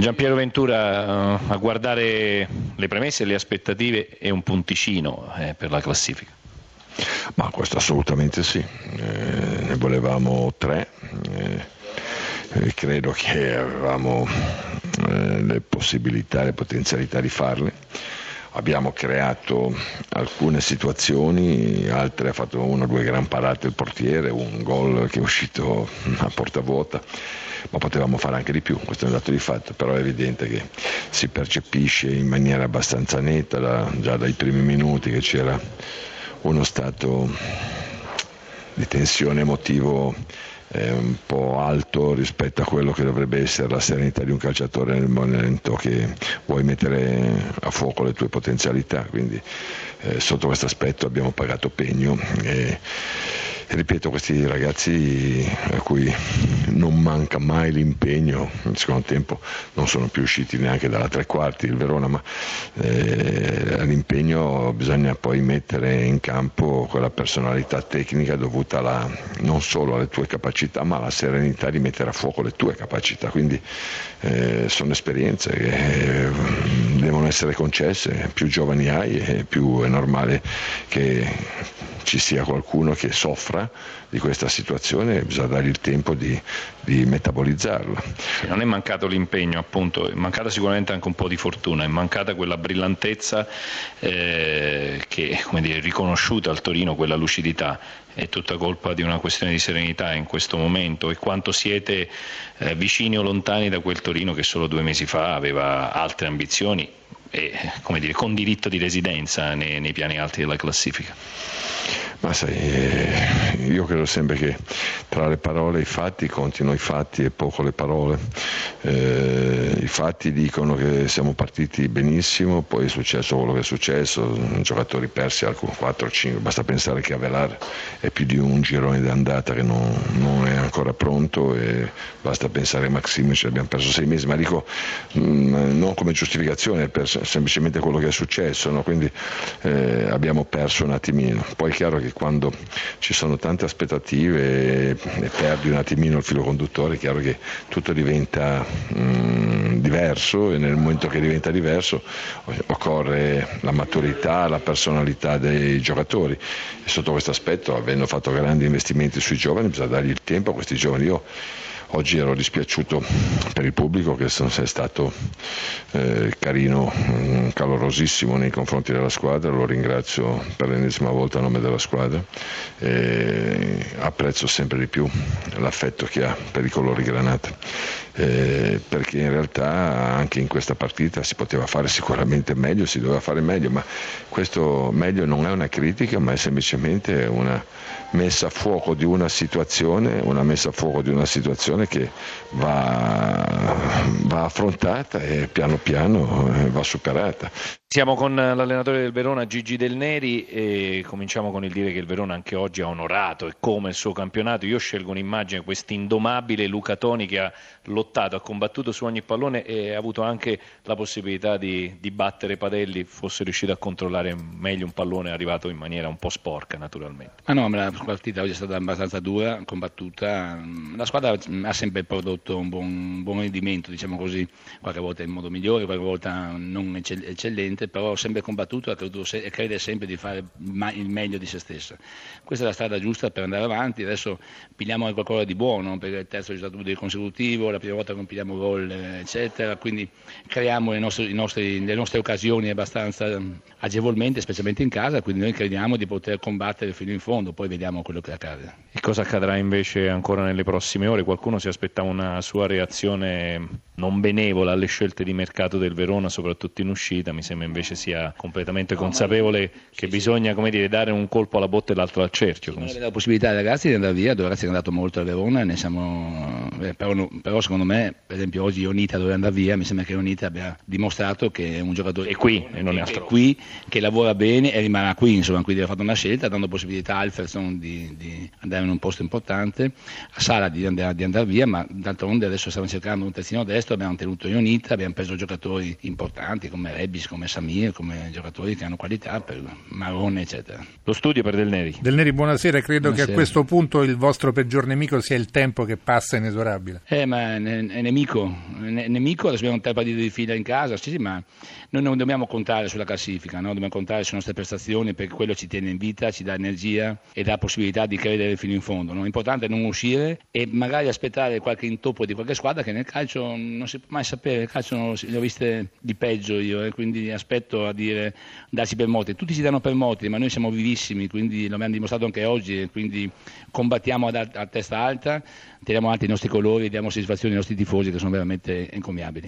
Giampiero Ventura, uh, a guardare le premesse e le aspettative è un punticino eh, per la classifica. Ma questo assolutamente sì, eh, ne volevamo tre, eh, credo che avevamo eh, le possibilità, le potenzialità di farle abbiamo creato alcune situazioni, altre ha fatto una o due gran parate il portiere, un gol che è uscito a porta vuota, ma potevamo fare anche di più, questo è un dato di fatto, però è evidente che si percepisce in maniera abbastanza netta da, già dai primi minuti che c'era uno stato di tensione emotivo è un po' alto rispetto a quello che dovrebbe essere la serenità di un calciatore nel momento che vuoi mettere a fuoco le tue potenzialità. Quindi eh, sotto questo aspetto abbiamo pagato pegno. E, ripeto, questi ragazzi a cui non manca mai l'impegno, nel secondo tempo non sono più usciti neanche dalla tre quarti il Verona, ma eh, l'impegno bisogna poi mettere in campo quella personalità tecnica dovuta alla, non solo alle tue capacità, ma alla serenità di mettere a fuoco le tue capacità. Quindi eh, sono esperienze che eh, devono essere concesse, più giovani hai e più è normale che ci sia qualcuno che soffra di questa situazione, bisogna dargli il tempo di, di metabolizzarla. Non è mancato l'impegno, appunto, è mancata sicuramente anche un po' di fortuna, è mancata quella brillantezza eh, che è riconosciuta al Torino, quella lucidità. È tutta colpa di una questione di serenità in questo momento e quanto siete eh, vicini o lontani da quel Torino che solo due mesi fa aveva altre ambizioni e dire, con diritto di residenza nei, nei piani alti della classifica. Ma sai, eh, io credo sempre che tra le parole e i fatti contino i fatti e poco le parole. Eh, I fatti dicono che siamo partiti benissimo, poi è successo quello che è successo, giocatori persi al 4-5, basta pensare che Avelar è più di un girone d'andata che non, non è ancora pronto e basta pensare a Maximic, abbiamo perso sei mesi, ma dico mh, mm, non come giustificazione, per semplicemente quello che è successo, no? quindi eh, abbiamo perso un attimino. Poi è chiaro che quando ci sono tante aspettative e, perdi un attimino il filo conduttore è chiaro che tutto diventa mh, mm, diverso e nel momento che diventa diverso occorre la maturità, la personalità dei giocatori e sotto questo aspetto avendo fatto grandi investimenti sui giovani bisogna dargli il tempo a questi giovani. Io Oggi ero dispiaciuto per il pubblico che è stato eh, carino, mm, calorosissimo nei confronti della squadra, lo ringrazio per l'ennesima volta a nome della squadra e apprezzo sempre di più l'affetto che ha per i colori granata. Eh, perché in realtà anche in questa partita si poteva fare sicuramente meglio, si doveva fare meglio, ma questo meglio non è una critica, ma è semplicemente una messa a fuoco di una situazione, una messa a fuoco di una situazione che va, va affrontata e piano piano eh, va superata. Siamo con l'allenatore del Verona Gigi Del Neri e cominciamo con il dire che il Verona anche oggi ha onorato e come il suo campionato. Io scelgo un'immagine, quest'indomabile Luca Toni che ha lottato, ha combattuto su ogni pallone e ha avuto anche la possibilità di, di battere Padelli, fosse riuscito a controllare meglio un pallone arrivato in maniera un po' sporca naturalmente. Ah no, la partita oggi è stata abbastanza dura, combattuta. La squadra ha sempre prodotto un buon, buon rendimento, diciamo così, qualche volta in modo migliore, qualche volta non eccellente niente, però ho sempre combattuto e crede sempre di fare il meglio di se stessa. Questa è la strada giusta per andare avanti, adesso pigliamo qualcosa di buono, perché il terzo risultato consecutivo, la prima volta che pigliamo gol, eccetera, quindi creiamo le nostre, nostri, le nostre occasioni abbastanza agevolmente, specialmente in casa, quindi noi crediamo di poter combattere fino in fondo, poi vediamo quello che accade. E cosa accadrà invece ancora nelle prossime ore? Qualcuno si aspettava una sua reazione non benevola alle scelte di mercato del Verona, soprattutto in uscita, mi sembra invece sia completamente consapevole che sì, bisogna sì. Dire, dare un colpo alla botte e l'altro al cerchio. Sì, la possibilità ai ragazzi di andare via, due ragazzi hanno andato molto a Verona, ne siamo, eh, però, però, secondo me, per esempio oggi Ionita doveva andare via, mi sembra che Ionita abbia dimostrato che è un giocatore... È qui e non è altro. qui, che lavora bene e rimarrà qui, insomma, quindi ha fatto una scelta dando possibilità a Alferson di, di andare in un posto importante, a Sala di andare, di andare via, ma d'altronde adesso stiamo cercando un terzino destro posto, abbiamo tenuto Ionita, abbiamo preso giocatori importanti come Rebis, come Samir, come giocatori che hanno qualità per Marone, eccetera. Lo studio per Del Neri. Del Neri, buonasera. Credo Buonasera. che a questo punto il vostro peggior nemico sia il tempo che passa inesorabile. Eh, ma è, è nemico, è nemico, adesso abbiamo tre partite di fila in casa, sì, sì, ma noi non dobbiamo contare sulla classifica, no? dobbiamo contare sulle nostre prestazioni perché quello ci tiene in vita, ci dà energia e dà possibilità di credere fino in fondo. No? L'importante è non uscire e magari aspettare qualche intoppo di qualche squadra che nel calcio non si può mai sapere, il calcio le ho viste di peggio io, eh? quindi aspetto a dire darsi per morti. Tutti si danno per morti, ma noi siamo vivissimi, quindi lo abbiamo dimostrato anche oggi e quindi combattiamo a testa alta, tiriamo avanti i nostri colori e diamo soddisfazione ai nostri tifosi che sono veramente encomiabili.